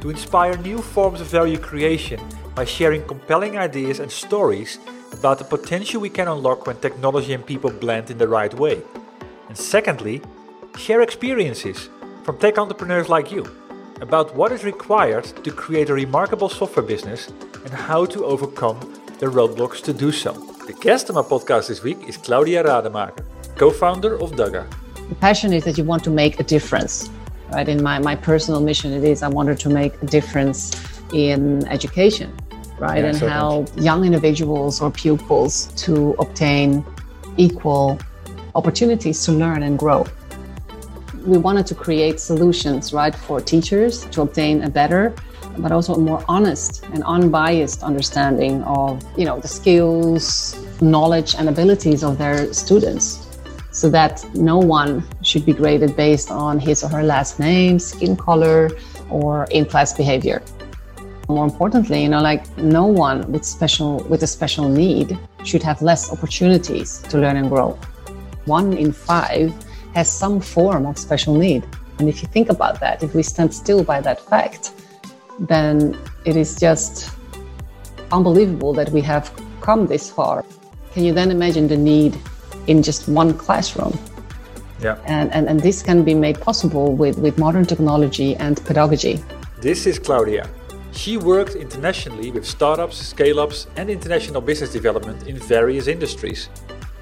to inspire new forms of value creation by sharing compelling ideas and stories about the potential we can unlock when technology and people blend in the right way. And secondly, share experiences from tech entrepreneurs like you about what is required to create a remarkable software business and how to overcome the roadblocks to do so. The guest on my podcast this week is Claudia Rademacher, co-founder of Dugga. The passion is that you want to make a difference right? In my, my personal mission it is i wanted to make a difference in education right? Yeah, and so how young individuals or pupils to obtain equal opportunities to learn and grow. We wanted to create solutions right for teachers to obtain a better but also a more honest and unbiased understanding of you know the skills knowledge and abilities of their students so that no one should be graded based on his or her last name, skin color, or in-class behavior. More importantly, you know, like no one with special with a special need should have less opportunities to learn and grow. One in five has some form of special need. And if you think about that, if we stand still by that fact, then it is just unbelievable that we have come this far. Can you then imagine the need in just one classroom? Yeah. And, and, and this can be made possible with, with modern technology and pedagogy. This is Claudia. She worked internationally with startups, scale ups, and international business development in various industries.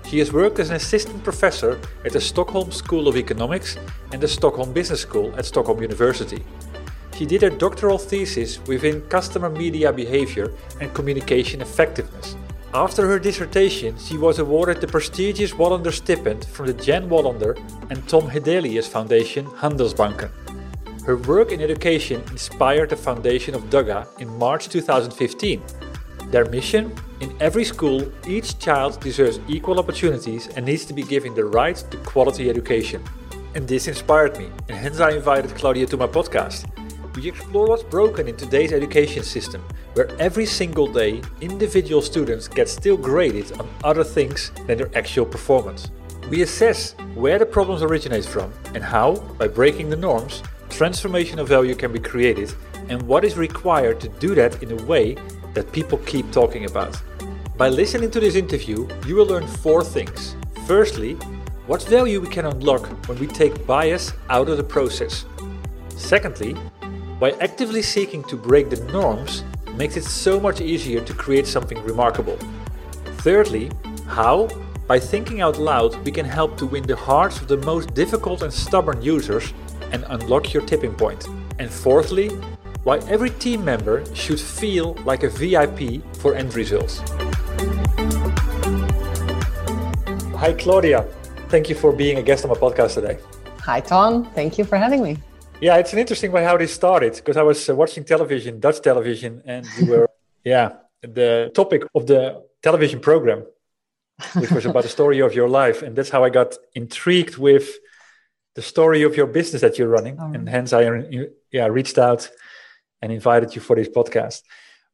She has worked as an assistant professor at the Stockholm School of Economics and the Stockholm Business School at Stockholm University. She did her doctoral thesis within customer media behavior and communication effectiveness. After her dissertation, she was awarded the prestigious Wallander Stipend from the Jan Wallander and Tom Hedelius Foundation Handelsbanken. Her work in education inspired the foundation of Dugga in March 2015. Their mission? In every school, each child deserves equal opportunities and needs to be given the right to quality education. And this inspired me, and hence I invited Claudia to my podcast. We explore what's broken in today's education system, where every single day individual students get still graded on other things than their actual performance. We assess where the problems originate from and how, by breaking the norms, transformation of value can be created and what is required to do that in a way that people keep talking about. By listening to this interview, you will learn four things. Firstly, what value we can unlock when we take bias out of the process. Secondly, why actively seeking to break the norms makes it so much easier to create something remarkable. Thirdly, how, by thinking out loud, we can help to win the hearts of the most difficult and stubborn users and unlock your tipping point. And fourthly, why every team member should feel like a VIP for end results. Hi, Claudia. Thank you for being a guest on my podcast today. Hi, Ton. Thank you for having me. Yeah, it's an interesting way how this started because I was uh, watching television, Dutch television, and you were, yeah, the topic of the television program, which was about the story of your life. And that's how I got intrigued with the story of your business that you're running. Oh. And hence I yeah, reached out and invited you for this podcast.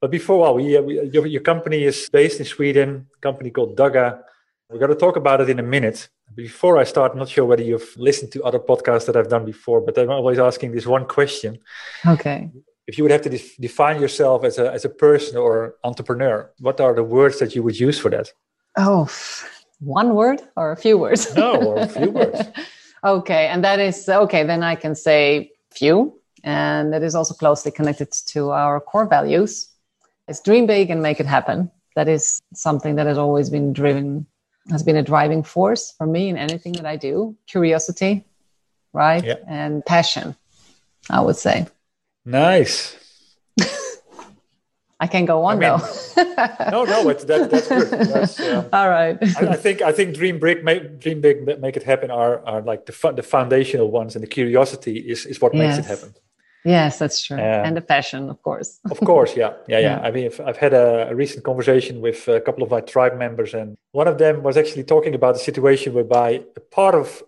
But before, well, we, uh, we, your, your company is based in Sweden, company called Dugga. We're going to talk about it in a minute. Before I start, I'm not sure whether you've listened to other podcasts that I've done before, but I'm always asking this one question. Okay. If you would have to def- define yourself as a, as a person or entrepreneur, what are the words that you would use for that? Oh, one word or a few words? No, or a few words. okay, and that is okay. Then I can say few, and that is also closely connected to our core values. It's dream big and make it happen. That is something that has always been driven, has been a driving force for me in anything that I do. Curiosity, right, Yeah. and passion. I would say. Nice. I can go on mean- though. No, no, it's, that, that's good. That's, um, All right. I, I think I think dream big, make, dream big, make it happen are are like the fun, the foundational ones, and the curiosity is is what makes it happen. Yes, that's true. Yeah. and the passion, of course. Of course, yeah, yeah, yeah. Yeah. I mean, I've had a, a recent conversation with a couple of my tribe members, and one of them was actually talking about a situation whereby a part of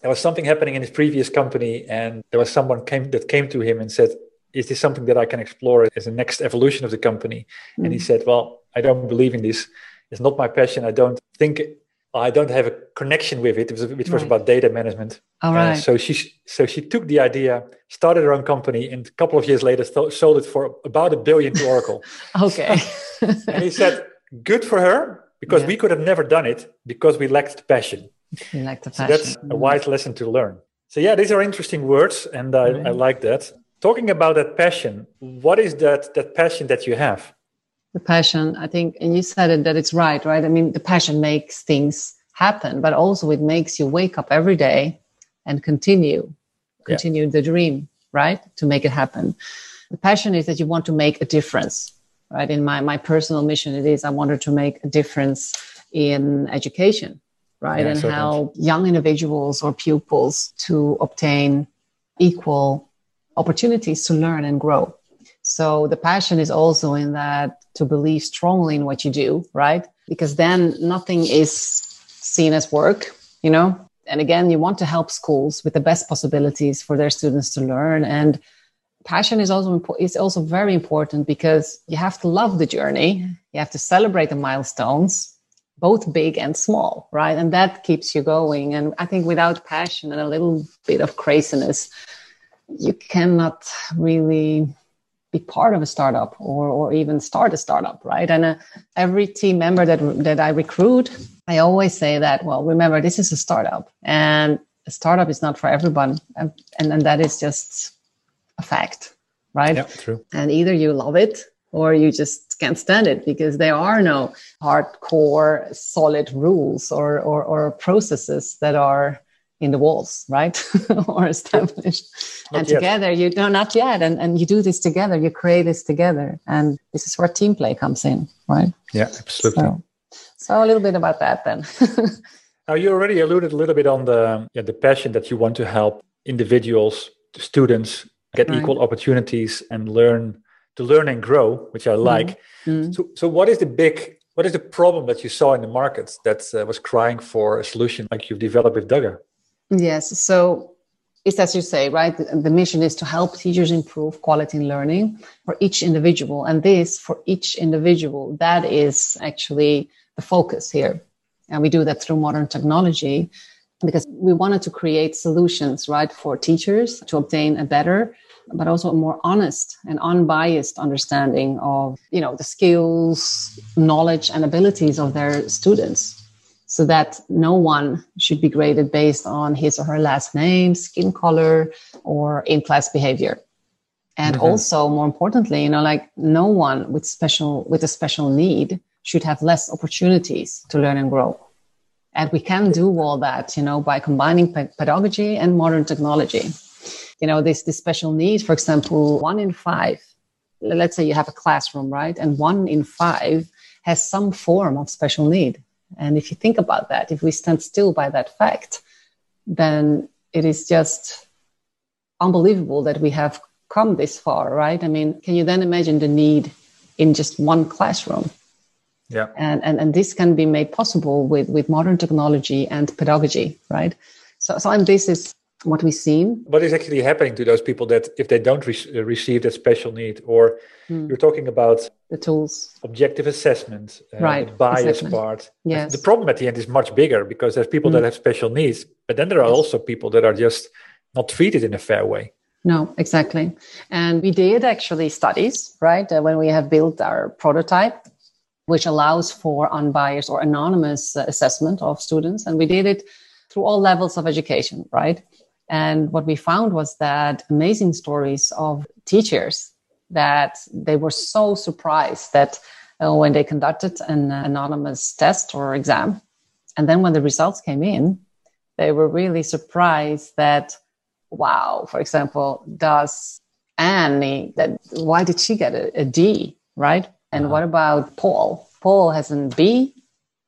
there was something happening in his previous company, and there was someone came that came to him and said, "Is this something that I can explore as a next evolution of the company?" And he mm. said, "Well, I don't believe in this. It's not my passion. I don't think." I don't have a connection with it, it was, which was Right. about data management. All right. Uh, so she so she took the idea, started her own company, and a couple of years later th- sold it for about a billion to Oracle. okay. and he said, "Good for her, because Yeah. we could have never done it because we lacked the passion." you like the So passion. that's a wise lesson to learn. So yeah, these are interesting words, and I, I like that. Talking about that passion, what is that that passion that you have? The passion i think and you said it that it's right right? I mean the passion makes things happen but also it makes you wake up every day and continue continue the dream right to make it happen. The passion is that you want to make a difference right? In my my personal mission it is i wanted to make a difference in education right? Yeah, and certainly. how young individuals or pupils to obtain equal opportunities to learn and grow. So the passion is also in that to believe strongly in what you do, right? Because then nothing is seen as work, you know? And again, you want to help schools with the best possibilities for their students to learn. And passion is also is also very important because you have to love the journey. You have to celebrate the milestones, both big and small, right? And that keeps you going. And I think without passion and a little bit of craziness, you cannot really be part of a startup or, or even start a startup, right? And uh, every team member that, that I recruit, I always say that, well, remember, this is a startup and a startup is not for everyone. And, and, and that is just a fact, right? Yeah, true. And either you love it or you just can't stand it because there are no hardcore, solid rules or, or, or processes that are in the walls, right? or established. Not and yet. together, you no, not yet. And, and you do this together, you create this together. And this is where team play comes in, right? Yeah, absolutely. So, so a little bit about that then. Now you already alluded a little bit on the yeah, the passion that you want to help individuals, students get Right. equal opportunities and learn to learn and grow, which I like. Mhm. So, so what is the big what is the problem that you saw in the market that uh, was crying for a solution like you've developed with Dugga? Yes. So it's as you say, right? The, mission is to help teachers improve quality in learning for each individual. And this for each individual, that is actually the focus here. And we do that through modern technology because we wanted to create solutions, right, for teachers to obtain a better, but also a more honest and unbiased understanding of, you know, the skills, knowledge, and abilities of their students so that no one should be graded based on his or her last name, skin color, or in class behavior. And Mhm. also, more importantly, you know, like no one with special with a special need should have less opportunities to learn and grow. And we can do all that, you know, by combining pedagogy and modern technology. You know, this this special need, for example, one in five. Let's say you have a classroom, right? And one in five has some form of special need. And if you think about that, if we stand still by that fact, then it is just unbelievable that we have come this far, right? I mean, can you then imagine the need in just one classroom? Yeah. And, and, and this can be made possible with, with modern technology and pedagogy, right? So, so and this is what we've seen. What is actually happening to those people that if they don't re- uh, receive that special need, or Hmm. you're talking about The tools. objective assessment, uh, Right, the bias exactly. part. Yes. The problem at the end is much bigger because there's people that Mm. have special needs, but then there are Yes. also people that are just not treated in a fair way. No, exactly. And we did actually studies, right? Uh, when we have built our prototype. which allows for unbiased or anonymous uh, assessment of students. And we did it through all levels of education, right? And what we found was that amazing stories of teachers that they were so surprised that uh, when they conducted an anonymous test or exam, and then when the results came in, they were really surprised that, wow, for example, does Annie, that why did she get a, a D, right? And uh-huh. what about Paul? Paul has an B,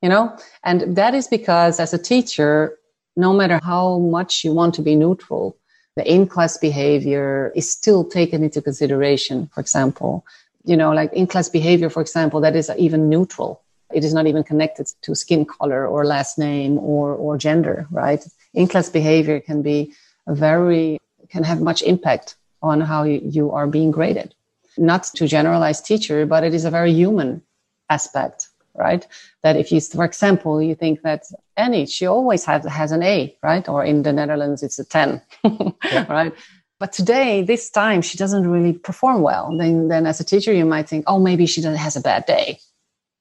you know? And that is because as a teacher, no matter how much you want to be neutral, the in class behavior is still taken into consideration. For example, you know, like in class behavior, for example, that is even neutral. It is not even connected to skin color or last name or, or gender, right? In class behavior can be very, can have much impact on how you are being graded. Not to generalize teacher, but it is a very human aspect right? That if you, for example, you think that Annie, she always has, has an A, right? Or in the Netherlands, it's a 10, yeah. right? But today, this time, she doesn't really perform well. Then, then as a teacher, you might think, oh, maybe she doesn't has a bad day,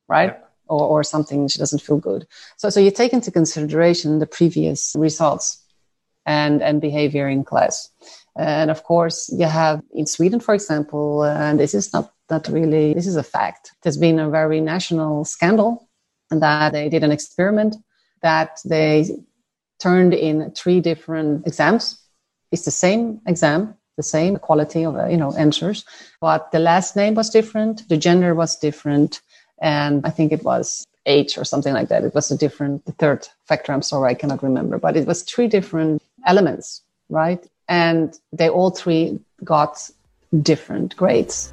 right? Yeah. Or, or something, she doesn't feel good. So, so you take into consideration the previous results and, and behavior in class. And of course, you have in Sweden, for example, and this is not that really, this is a fact. There's been a very national scandal that they did an experiment that they turned in three different exams. It's the same exam, the same quality of, uh, you know, answers, but the last name was different, the gender was different, and I think it was age or something like that. It was a different, the third factor. I'm sorry, I cannot remember, but it was three different elements, right? And they all three got different grades.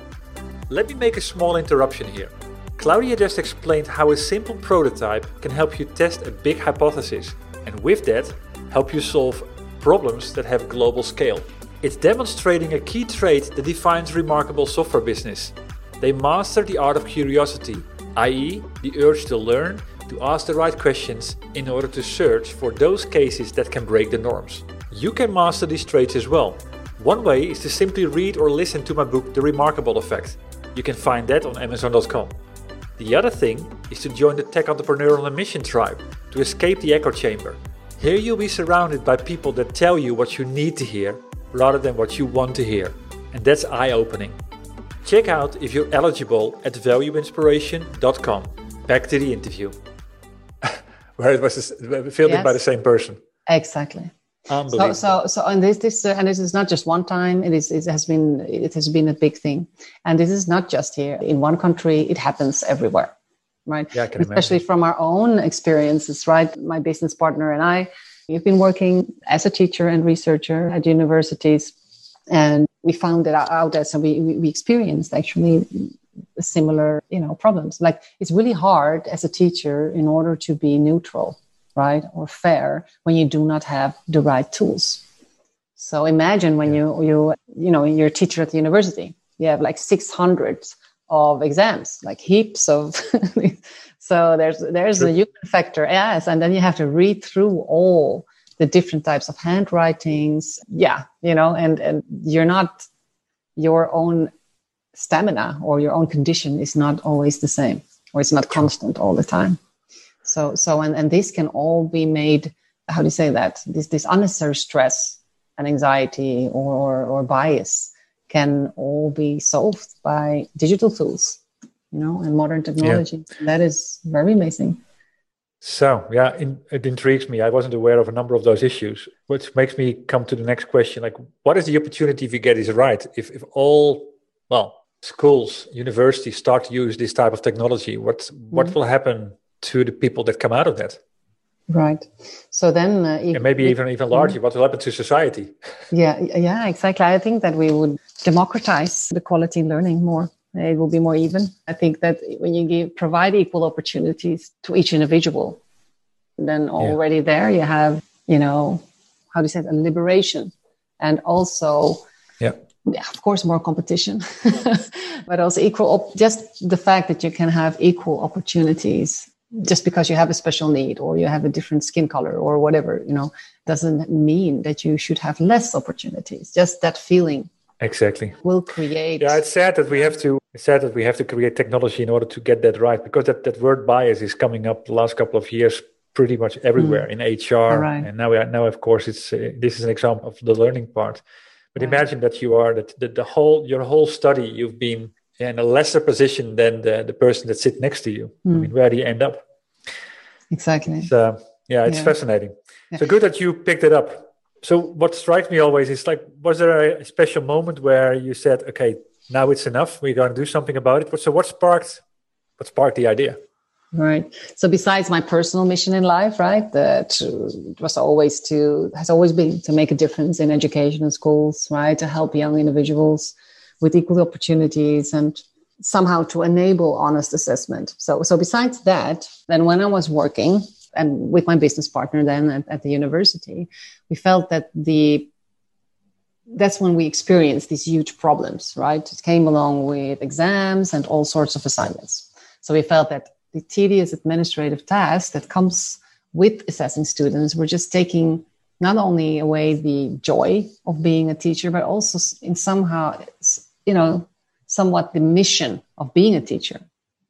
Let me make a small interruption here. Claudia just explained how a simple prototype can help you test a big hypothesis, and with that, help you solve problems that have global scale. It's demonstrating a key trait that defines remarkable software business. They master the art of curiosity, i.e., the urge to learn, to ask the right questions in order to search for those cases that can break the norms. You can master these traits as well. One way is to simply read or listen to my book, The Remarkable Effect. You can find that on Amazon.com. The other thing is to join the Tech Entrepreneur on a Mission tribe to escape the echo chamber. Here you'll be surrounded by people that tell you what you need to hear rather than what you want to hear. And that's eye opening. Check out if you're eligible at valueinspiration.com. Back to the interview. Where it was filled yes. in by the same person. Exactly. So, so, so, and this, this, uh, and this is not just one time. It is, it has been, it has been a big thing, and this is not just here in one country. It happens everywhere, right? Yeah, Especially imagine. from our own experiences, right? My business partner and I, we've been working as a teacher and researcher at universities, and we found it out as so we, we experienced actually similar, you know, problems. Like it's really hard as a teacher in order to be neutral right or fair when you do not have the right tools. So imagine when you you you know you're a teacher at the university you have like 600 of exams like heaps of so there's there's a human factor yes and then you have to read through all the different types of handwritings. Yeah you know and and you're not your own stamina or your own condition is not always the same or it's not constant all the time so, so, and, and this can all be made, how do you say that? This, this unnecessary stress and anxiety or, or, or bias can all be solved by digital tools, you know, and modern technology. Yeah. That is very amazing. So, yeah, in, it intrigues me. I wasn't aware of a number of those issues, which makes me come to the next question. Like, what is the opportunity if you get this right? If, if all, well, schools, universities start to use this type of technology, what, what mm-hmm. will happen to the people that come out of that. Right. So then, uh, if, and maybe even even larger, what will happen to society? Yeah, yeah, exactly. I think that we would democratize the quality learning more. It will be more even. I think that when you give, provide equal opportunities to each individual, then already yeah. there you have, you know, how do you say it, a liberation, and also, yeah, yeah of course, more competition, but also equal. Op- just the fact that you can have equal opportunities just because you have a special need or you have a different skin color or whatever you know doesn't mean that you should have less opportunities just that feeling exactly will create yeah it's sad that we have to It's sad that we have to create technology in order to get that right because that, that word bias is coming up the last couple of years pretty much everywhere mm. in HR. Right. And now, we are, now of course, it's uh, this is an example of the learning part. But right. imagine that you are that the, the whole your whole study you've been in a lesser position than the, the person that sits next to you. Mm. I mean, where do you end up? Exactly. So, yeah, it's yeah. fascinating. Yeah. So good that you picked it up. So what strikes me always is like, was there a special moment where you said, okay, now it's enough. We're going to do something about it. So what sparked, what sparked the idea? Right. So besides my personal mission in life, right, that was always to, has always been to make a difference in education and schools, right, to help young individuals with equal opportunities and somehow to enable honest assessment. So, so besides that, then when I was working and with my business partner then at, at the university, we felt that the that's when we experienced these huge problems, right? It came along with exams and all sorts of assignments. So we felt that the tedious administrative tasks that comes with assessing students were just taking not only away the joy of being a teacher, but also in somehow you know, somewhat the mission of being a teacher,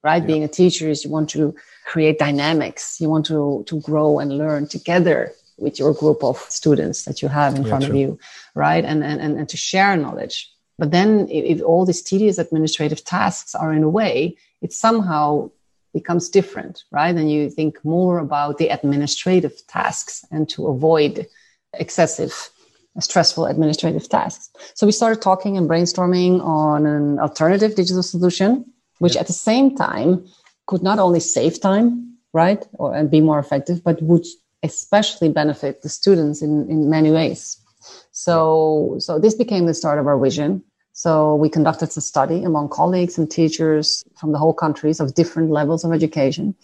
right? Yeah. Being a teacher is you want to create dynamics. You want to, to grow and learn together with your group of students that you have in yeah, front true. of you, right? And, and, and, and to share knowledge. But then if all these tedious administrative tasks are in a way, it somehow becomes different, right? And you think more about the administrative tasks and to avoid excessive stressful administrative tasks. So we started talking and brainstorming on an alternative digital solution, which yeah. at the same time could not only save time, right, or and be more effective, but would especially benefit the students in, in many ways. So, so this became the start of our vision. So we conducted a study among colleagues and teachers from the whole countries of different levels of education.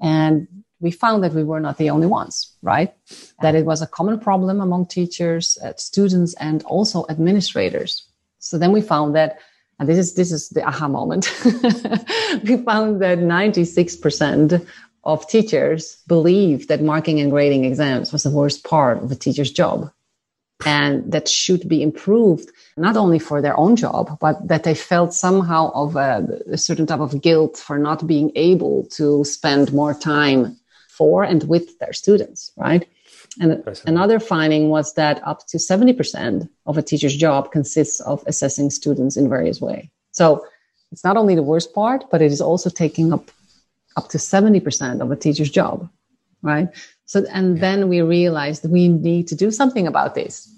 And we found that we were not the only ones, right? That it was a common problem among teachers, uh, students, and also administrators. So then we found that, and this is this is the aha moment. we found that 96% of teachers believe that marking and grading exams was the worst part of a teacher's job. And that should be improved, not only for their own job, but that they felt somehow of a, a certain type of guilt for not being able to spend more time for and with their students, right? And another finding was that up to 70% of a teacher's job consists of assessing students in various ways. So it's not only the worst part, but it is also taking up up to 70% of a teacher's job, right? So, and yeah. then we realized we need to do something about this,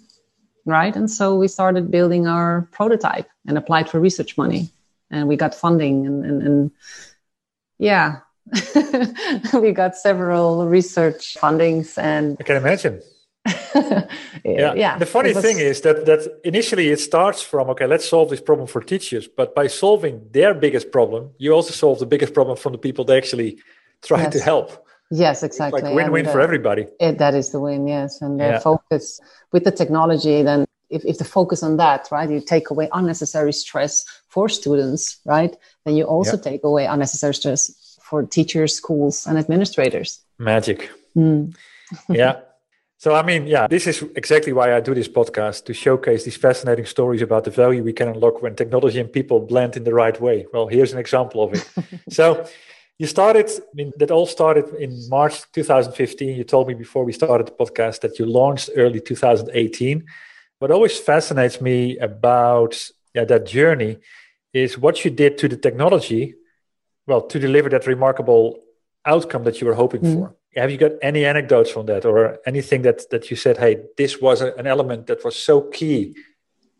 right? And so we started building our prototype and applied for research money and we got funding and, and, and yeah, we got several research fundings and I can imagine. yeah. yeah. The funny was... thing is that that initially it starts from okay, let's solve this problem for teachers, but by solving their biggest problem, you also solve the biggest problem from the people they actually try yes. to help. Yes, exactly. It's like win-win and, uh, for everybody. It, that is the win, yes. And the yeah. focus with the technology, then if, if the focus on that, right, you take away unnecessary stress for students, right? Then you also yeah. take away unnecessary stress for teachers, schools, and administrators. Magic. Mm. yeah. So, I mean, yeah, this is exactly why I do this podcast to showcase these fascinating stories about the value we can unlock when technology and people blend in the right way. Well, here's an example of it. so, you started, I mean, that all started in March 2015. You told me before we started the podcast that you launched early 2018. What always fascinates me about yeah, that journey is what you did to the technology well to deliver that remarkable outcome that you were hoping mm. for. Have you got any anecdotes from that or anything that that you said hey this was a, an element that was so key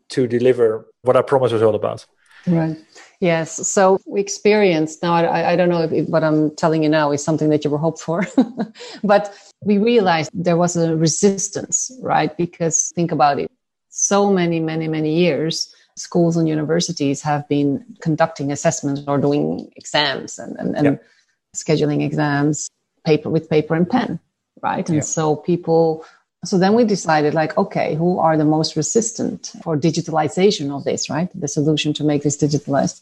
to deliver what our promise was all about right. Yes. So we experienced now i, I don't know if, if, what i'm telling you now is something that you were hoped for but we realized there was a resistance right? Because think about it. So many many many years schools and universities have been conducting assessments or doing exams and, and, and yep. scheduling exams paper with paper and pen right and yep. so people so then we decided like okay who are the most resistant for digitalization of this right the solution to make this digitalized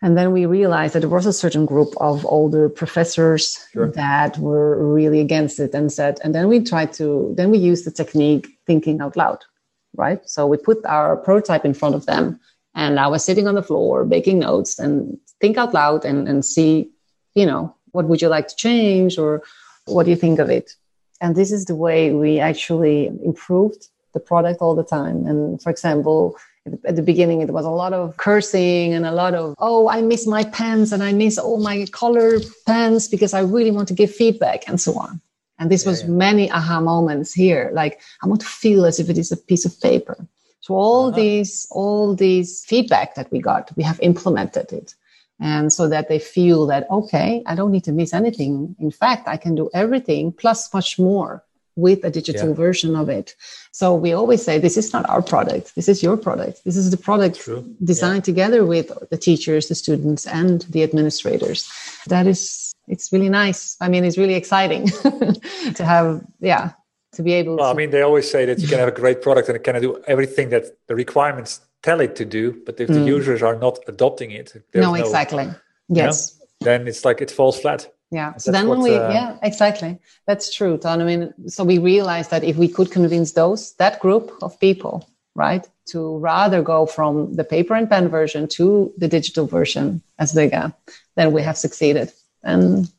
and then we realized that there was a certain group of older professors sure. that were really against it and said and then we tried to then we used the technique thinking out loud right? So we put our prototype in front of them And I was sitting on the floor making notes and think out loud and, and see, you know, what would you like to change or what do you think of it? And this is the way we actually improved the product all the time. And for example, at the beginning it was a lot of cursing and a lot of oh i miss my pens and i miss all my color pens because i really want to give feedback and so on and this yeah, was yeah. many aha moments here like i want to feel as if it is a piece of paper so all uh-huh. these all these feedback that we got we have implemented it and so that they feel that okay i don't need to miss anything in fact i can do everything plus much more with a digital yeah. version of it. So we always say this is not our product. This is your product. This is the product True. designed yeah. together with the teachers, the students, and the administrators. That is, it's really nice. I mean, it's really exciting to have, yeah, to be able. Well, to... I mean, they always say that you can have a great product and it can do everything that the requirements tell it to do, but if mm. the users are not adopting it, no, no, exactly. Yes. You know, then it's like it falls flat yeah so then when we uh, yeah exactly that's true Ton. i mean so we realized that if we could convince those that group of people right to rather go from the paper and pen version to the digital version as bigger then we have succeeded and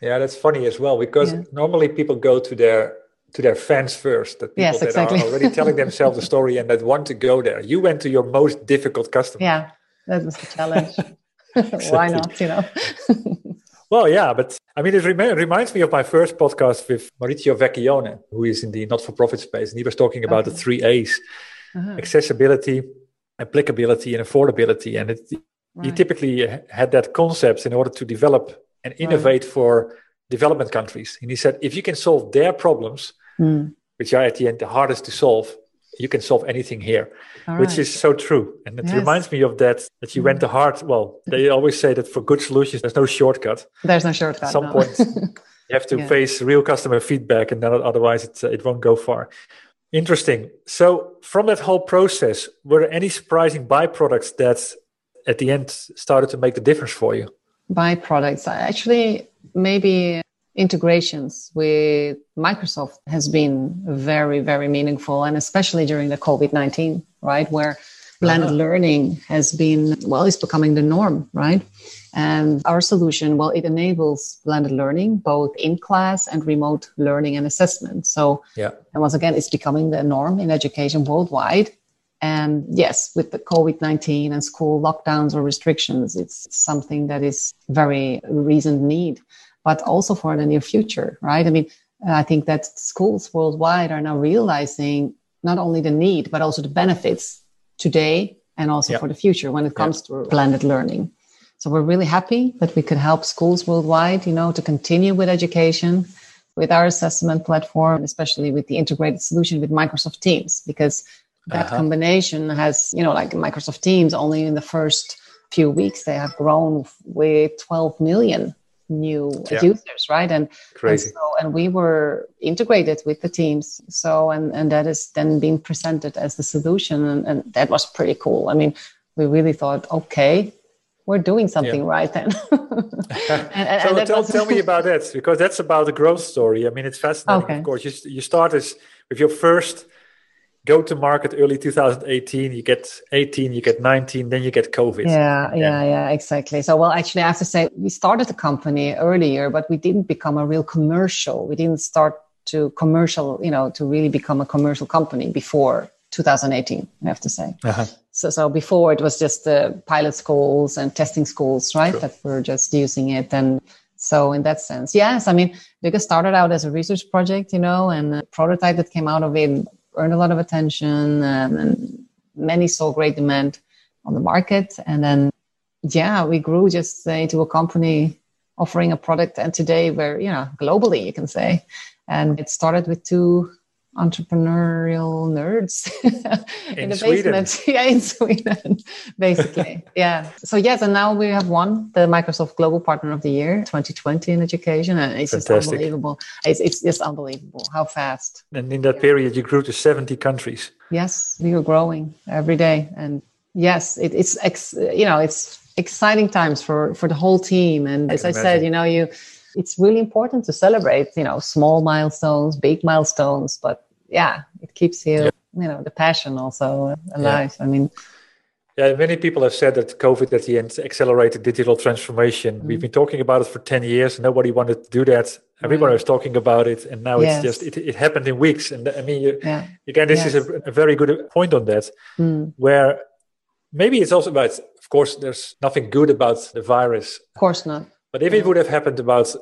yeah that's funny as well because yeah. normally people go to their to their fans first that people yes, that exactly. are already telling themselves the story and that want to go there you went to your most difficult customer yeah that was the challenge why not you know well, yeah, but I mean, it rem- reminds me of my first podcast with Maurizio Vecchione, who is in the not for profit space. And he was talking about okay. the three A's uh-huh. accessibility, applicability, and affordability. And it, right. he typically had that concept in order to develop and innovate right. for development countries. And he said, if you can solve their problems, mm. which are at the end the hardest to solve, you can solve anything here, which is so true. And it yes. reminds me of that, that you went to heart. Well, they always say that for good solutions, there's no shortcut. There's no shortcut. At some no. point, you have to yeah. face real customer feedback, and then otherwise it, uh, it won't go far. Interesting. So, from that whole process, were there any surprising byproducts that at the end started to make the difference for you? Byproducts, actually, maybe integrations with Microsoft has been very, very meaningful, and especially during the COVID 19, right? Where blended uh-huh. learning has been, well, it's becoming the norm, right? And our solution, well, it enables blended learning, both in class and remote learning and assessment. So, yeah. and once again, it's becoming the norm in education worldwide. And yes, with the COVID 19 and school lockdowns or restrictions, it's something that is very reasoned need but also for the near future, right? I mean, I think that schools worldwide are now realizing not only the need, but also the benefits today and also yep. for the future when it comes yep. to blended learning. So we're really happy that we could help schools worldwide, you know, to continue with education with our assessment platform, especially with the integrated solution with Microsoft Teams, because that uh-huh. combination has, you know, like Microsoft Teams only in the first few weeks, they have grown with 12 million new yeah. users right and Crazy. and, so, and we were integrated with the teams so and and that is then being presented as the solution and, and that was pretty cool i mean we really thought okay we're doing something yeah. right then and, and, so tell, was... tell me about that because that's about the growth story i mean it's fascinating okay. of course you, you start as with your first go to market early 2018 you get 18 you get 19 then you get covid. Yeah yeah. yeah exactly. So well actually i have to say we started the company earlier but we didn't become a real commercial. We didn't start to commercial you know to really become a commercial company before 2018 i have to say. Uh-huh. so so before it was just the pilot schools and testing schools right True. that were just using it. And so in that sense yes i mean because started out as a research project you know and a prototype that came out of it earned a lot of attention um, and many saw great demand on the market. And then, yeah, we grew just uh, into a company offering a product. And today we're, you know, globally, you can say. And it started with two entrepreneurial nerds in, in the Sweden. basement. yeah, in Sweden, basically. yeah. So yes, and now we have won the Microsoft Global Partner of the Year 2020 in education, and it's Fantastic. just unbelievable. It's, it's just unbelievable how fast. And in that period, you grew to 70 countries. Yes, we were growing every day, and yes, it, it's ex, you know it's exciting times for for the whole team. And I as I imagine. said, you know you it's really important to celebrate, you know, small milestones, big milestones, but yeah, it keeps you, yeah. you know, the passion also alive. Yeah. I mean, Yeah, many people have said that COVID at the end accelerated digital transformation. Mm-hmm. We've been talking about it for 10 years. Nobody wanted to do that. Everybody right. was talking about it. And now yes. it's just, it, it, happened in weeks. And I mean, you, yeah. again, this yes. is a, a, very good point on that, mm. where maybe it's also about, of course, there's nothing good about the virus. Of course not. But if it would have happened about,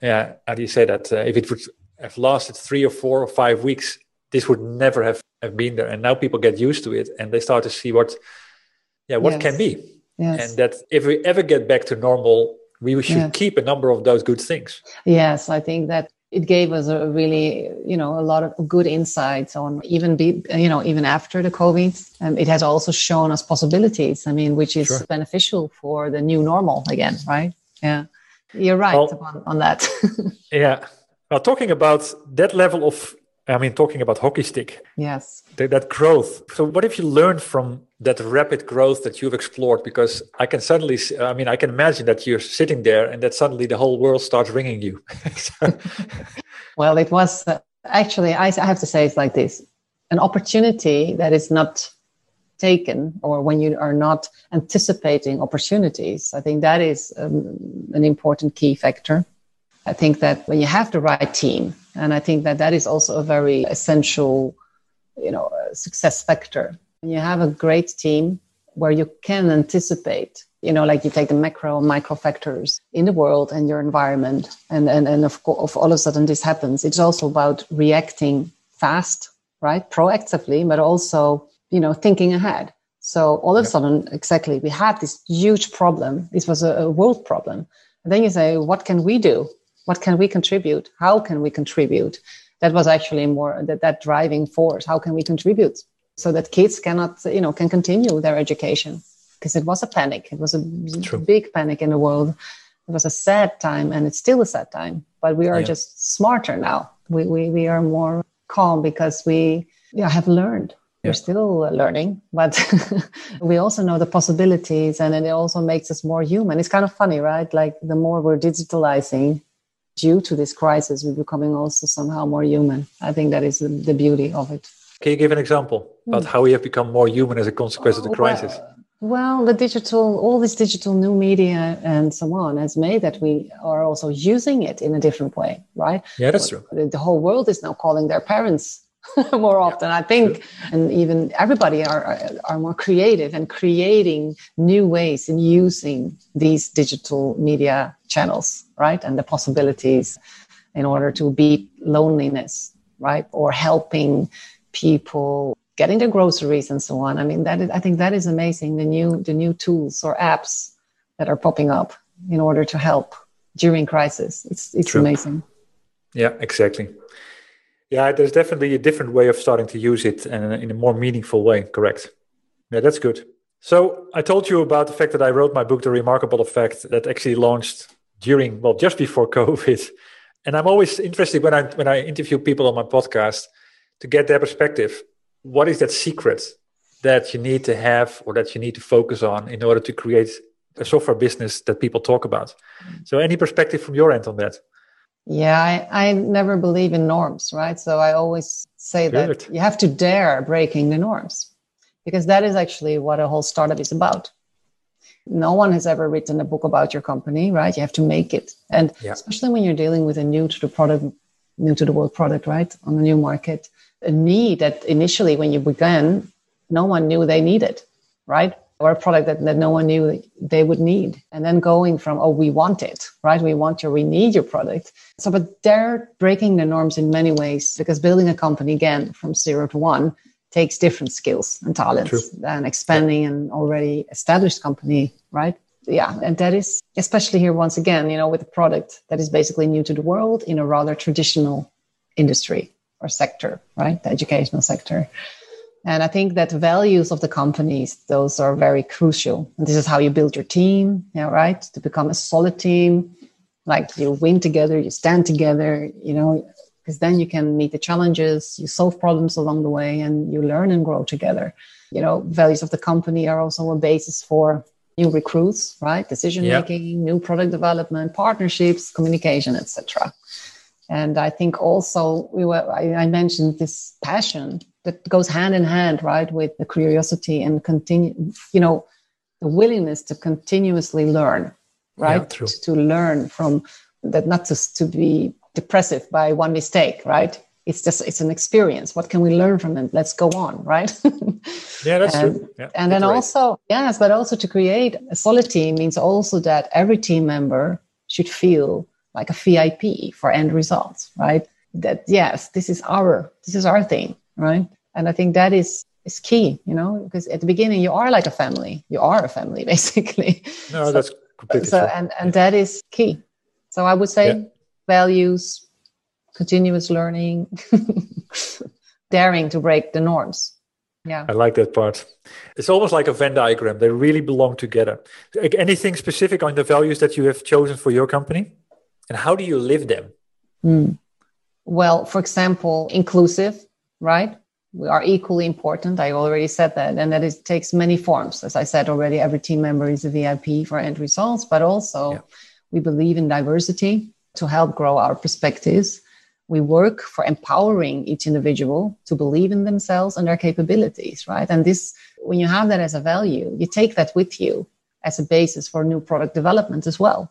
yeah, how do you say that? Uh, if it would have lasted three or four or five weeks, this would never have, have been there. And now people get used to it and they start to see what yeah what yes. can be yes. and that if we ever get back to normal we should yes. keep a number of those good things yes i think that it gave us a really you know a lot of good insights on even be you know even after the covid and it has also shown us possibilities i mean which is sure. beneficial for the new normal again right yeah you're right well, on, on that yeah well talking about that level of I mean, talking about hockey stick. Yes. That, that growth. So, what if you learned from that rapid growth that you've explored? Because I can suddenly, I mean, I can imagine that you're sitting there and that suddenly the whole world starts ringing you. well, it was uh, actually, I, I have to say, it's like this an opportunity that is not taken or when you are not anticipating opportunities. I think that is um, an important key factor. I think that when you have the right team, and I think that that is also a very essential, you know, success factor. When you have a great team where you can anticipate, you know, like you take the macro and micro factors in the world and your environment, and and and of course, all of a sudden this happens. It's also about reacting fast, right, proactively, but also you know thinking ahead. So all of a sudden, exactly, we had this huge problem. This was a, a world problem. And then you say, what can we do? what can we contribute how can we contribute that was actually more that, that driving force how can we contribute so that kids cannot you know can continue their education because it was a panic it was a True. big panic in the world it was a sad time and it's still a sad time but we are yeah. just smarter now we, we we are more calm because we yeah, have learned yeah. we're still learning but we also know the possibilities and it also makes us more human it's kind of funny right like the more we're digitalizing due to this crisis, we're becoming also somehow more human. I think that is the, the beauty of it. Can you give an example about hmm. how we have become more human as a consequence of the crisis? Well, well, the digital, all this digital new media and so on has made that we are also using it in a different way, right? Yeah, that's true. The, the whole world is now calling their parents more often i think and even everybody are, are more creative and creating new ways in using these digital media channels right and the possibilities in order to beat loneliness right or helping people getting their groceries and so on. I mean that is, i think that is amazing the new the new tools or apps that are popping up in order to help during crisis. It's it's True. amazing. Yeah exactly yeah, there's definitely a different way of starting to use it and in a more meaningful way. Correct. Yeah, that's good. So I told you about the fact that I wrote my book, The Remarkable Effect, that actually launched during, well, just before COVID. And I'm always interested when I when I interview people on my podcast to get their perspective. What is that secret that you need to have or that you need to focus on in order to create a software business that people talk about? So any perspective from your end on that? Yeah, I, I never believe in norms, right? So I always say Good. that you have to dare breaking the norms because that is actually what a whole startup is about. No one has ever written a book about your company, right? You have to make it. And yeah. especially when you're dealing with a new to the product, new to the world product, right? On the new market, a need that initially when you began, no one knew they needed, right? Or a product that, that no one knew they would need. And then going from, oh, we want it, right? We want your, we need your product. So, but they're breaking the norms in many ways because building a company again from zero to one takes different skills and talents True. than expanding an already established company, right? Yeah. And that is, especially here, once again, you know, with a product that is basically new to the world in a rather traditional industry or sector, right? The educational sector. And I think that values of the companies, those are very crucial. And this is how you build your team, yeah, right? To become a solid team, like you win together, you stand together, you know, because then you can meet the challenges, you solve problems along the way, and you learn and grow together. You know, values of the company are also a basis for new recruits, right? Decision making, yep. new product development, partnerships, communication, etc. And I think also we were I, I mentioned this passion that goes hand in hand, right, with the curiosity and continue, you know, the willingness to continuously learn, right? Yeah, to, to learn from that, not just to be depressive by one mistake, right? It's just it's an experience. What can we learn from it? Let's go on, right? yeah, that's and, true. Yeah, and then right. also, yes, but also to create a solid team means also that every team member should feel like a VIP for end results, right? That yes, this is our this is our thing, right? And I think that is is key, you know, because at the beginning you are like a family. You are a family, basically. No, so, that's completely so true. and and that is key. So I would say Yeah. values, continuous learning, daring to break the norms. Yeah. I like that part. It's almost like a Venn diagram. They really belong together. Anything specific on the values that you have chosen for your company? And how do you live them? Mm. Well, for example, inclusive, right? We are equally important. I already said that. And that it takes many forms. As I said already, every team member is a VIP for end results, but also Yeah. we believe in diversity to help grow our perspectives. We work for empowering each individual to believe in themselves and their capabilities, right? And this, when you have that as a value, you take that with you as a basis for new product development as well,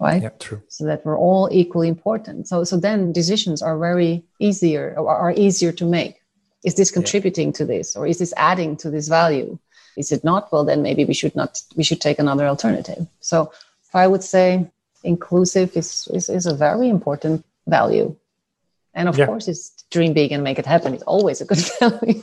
right? Yeah, true. so that we're all equally important. So, so then decisions are very easier or are easier to make. Is this contributing to this, or is this adding to this value? Is it not? Well, then maybe we should not. We should take another alternative. So, I would say inclusive is is, is a very important value, and of Yeah. course, it's dream big and make it happen. It's always a good value.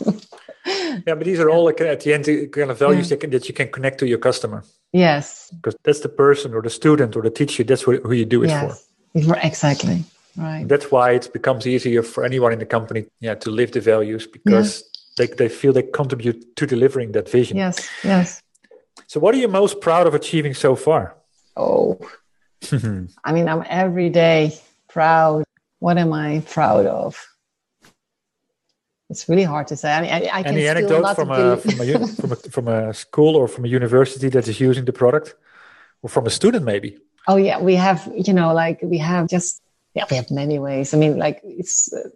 Yeah, but these are all like, at the end kind of values that, can, that you can connect to your customer yes, because that's the person or the student or the teacher. That's who who you do it for. yes, exactly. Right. That's why it becomes easier for anyone in the company, yeah, to live the values because they, they feel they contribute to delivering that vision. Yes. Yes. So, what are you most proud of achieving so far? Oh, I mean, I'm every day proud. What am I proud of? It's really hard to say. I mean, I, I can Any not from a, from a from a from a school or from a university that is using the product, or from a student maybe? Oh yeah, we have. You know, like we have just yeah, we have many ways. I mean, like it's uh,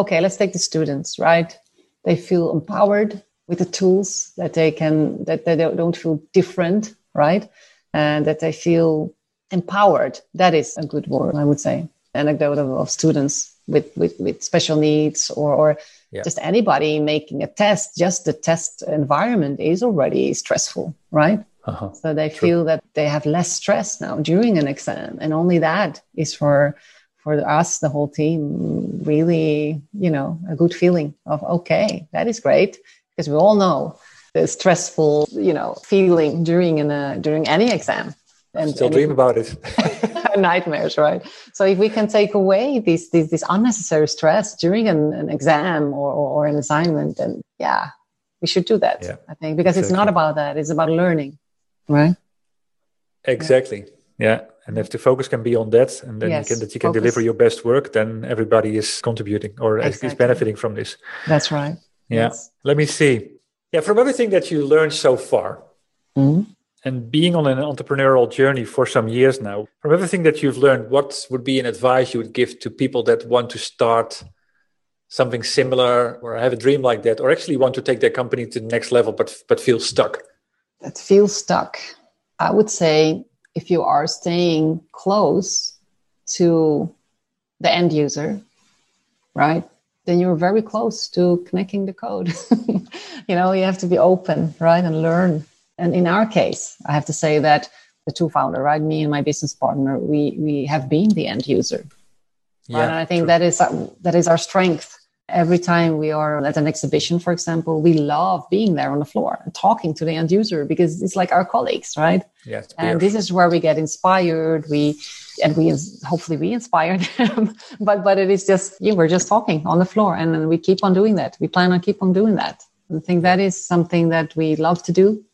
okay. Let's take the students, right? They feel empowered with the tools that they can that they don't don't feel different, right? And that they feel empowered. That is a good word, I would say. Anecdote of, of students with, with with special needs or or Yeah. just anybody making a test. Just the test environment is already stressful, right? Uh-huh. So they feel that they have less stress now during an exam, and only that is for for us, the whole team, really, you know, a good feeling of okay, that is great because we all know the stressful, you know, feeling during an uh, during any exam. And, Still and dream about it. nightmares, right? So if we can take away this this, this unnecessary stress during an, an exam or, or, or an assignment, then yeah, we should do that. Yeah, I think because it's not about that; it's about learning, right? exactly. Yeah, and if the focus can be on that, and then Yes, you can, that you can focus. deliver your best work, then everybody is contributing or is- is benefiting from this. That's right. Yeah. Yes. Let me see. Yeah, from everything that you learned so far, Mhm. And being on an entrepreneurial journey for some years now, from everything that you've learned, what would be an advice you would give to people that want to start something similar or have a dream like that, or actually want to take their company to the next level but but feel stuck? that feel stuck. I would say if you are staying close to the end user, right, then you're very close to connecting the code. you know, you have to be open, right, and learn. And in our case, I have to say that the two founder, right, me and my business partner, we we have been the end user. Right? And I think true. that is that is our strength. Every time we are at an exhibition, for example, we love being there on the floor and talking to the end user because it's like our colleagues, right? yeah, And this is where we get inspired. We and we hopefully we inspire them. but but it is just yeah, we're just talking on the floor, and then we keep on doing that. We plan on keep on doing that. I think that is something that we love to do,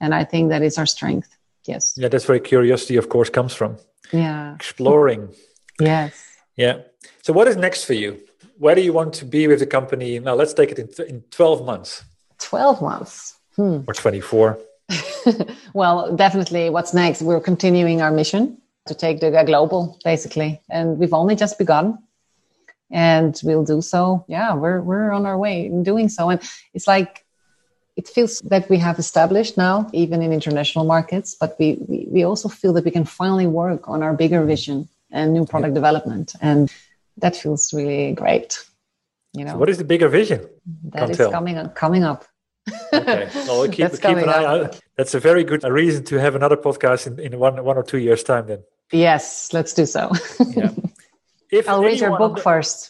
and I think that is our strength. Yes. yeah, that's where curiosity, of course, comes from. Yeah. Exploring. Yes. Yeah. So, what is next for you? Where do you want to be with the company? Now, let's take it in, in 12 months Twelve months. Hmm. or 24. well, definitely what's next? We're continuing our mission to take the global, basically. And we've only just begun. and we'll do so. Yeah, we're we're on our way in doing so, and it's like it feels that we have established now, even in international markets, but we, we, we also feel that we can finally work on our bigger vision and new product yeah. development. And that feels really great. You know, so what is the bigger vision? That Can't is tell. coming coming up. okay, well, we'll keep, keep an eye out. That's a very good reason to have another podcast in, in one one or two years time. Then yes, let's do so. yeah. If I'll read your book the, first.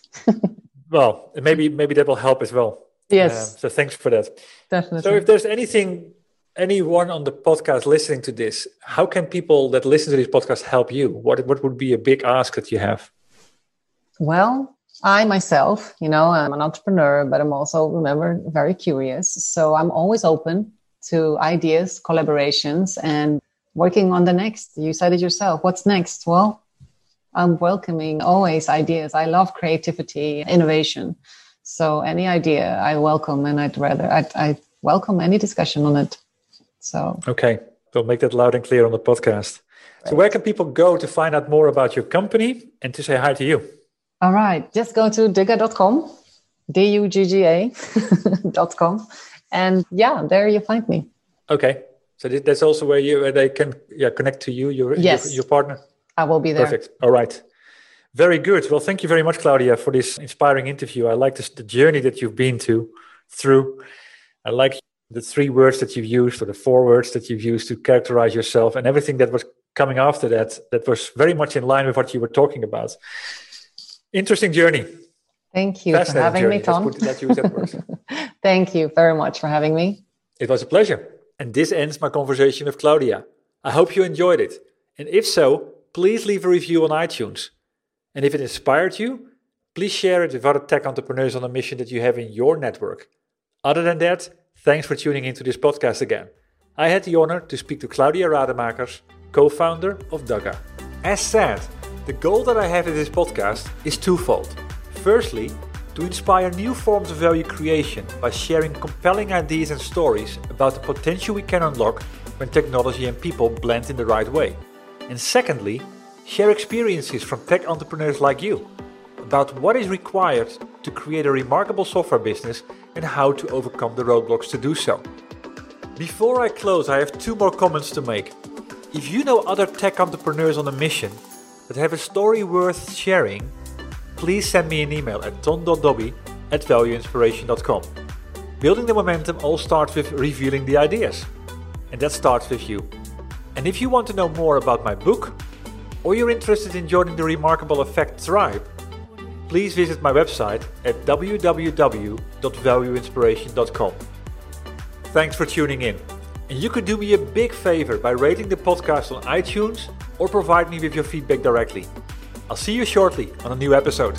well, maybe maybe that will help as well. Yes. Um, so thanks for that. Definitely. So if there's anything, anyone on the podcast listening to this, how can people that listen to this podcast help you? What what would be a big ask that you have? Well, I myself, you know, I'm an entrepreneur, but I'm also, remember, very curious. So I'm always open to ideas, collaborations, and working on the next. You said it yourself. What's next? Well, I'm welcoming always ideas. I love creativity, innovation. So any idea I welcome, and I'd rather I, I welcome any discussion on it. So okay, we'll make that loud and clear on the podcast. Right. So where can people go to find out more about your company and to say hi to you? All right, just go to dugga.com, d-u-g-g-a.com, and yeah, there you find me. Okay, so that's also where you where they can yeah connect to you, your yes. your, your partner. I will be there. Perfect. All right. Very good. Well, thank you very much, Claudia, for this inspiring interview. I like this, the journey that you've been to through. I like the three words that you've used, or the four words that you've used to characterize yourself, and everything that was coming after that. That was very much in line with what you were talking about. Interesting journey. Thank you for having journey. me, Ton. Thank you very much for having me. It was a pleasure. And this ends my conversation with Claudia. I hope you enjoyed it. And if so, please leave a review on iTunes. And if it inspired you, please share it with other tech entrepreneurs on a mission that you have in your network. Other than that, thanks for tuning into this podcast again. I had the honor to speak to Claudia Rademakers, co founder of Dugga. As said, the goal that I have in this podcast is twofold. Firstly, to inspire new forms of value creation by sharing compelling ideas and stories about the potential we can unlock when technology and people blend in the right way. And secondly, share experiences from tech entrepreneurs like you about what is required to create a remarkable software business and how to overcome the roadblocks to do so. Before I close, I have two more comments to make. If you know other tech entrepreneurs on a mission that have a story worth sharing, please send me an email at ton.dobbe at valueinspiration.com. Building the momentum all starts with revealing the ideas, and that starts with you. And if you want to know more about my book, or you're interested in joining the Remarkable Effect tribe, please visit my website at www.valueinspiration.com. Thanks for tuning in. And you could do me a big favor by rating the podcast on iTunes or provide me with your feedback directly. I'll see you shortly on a new episode.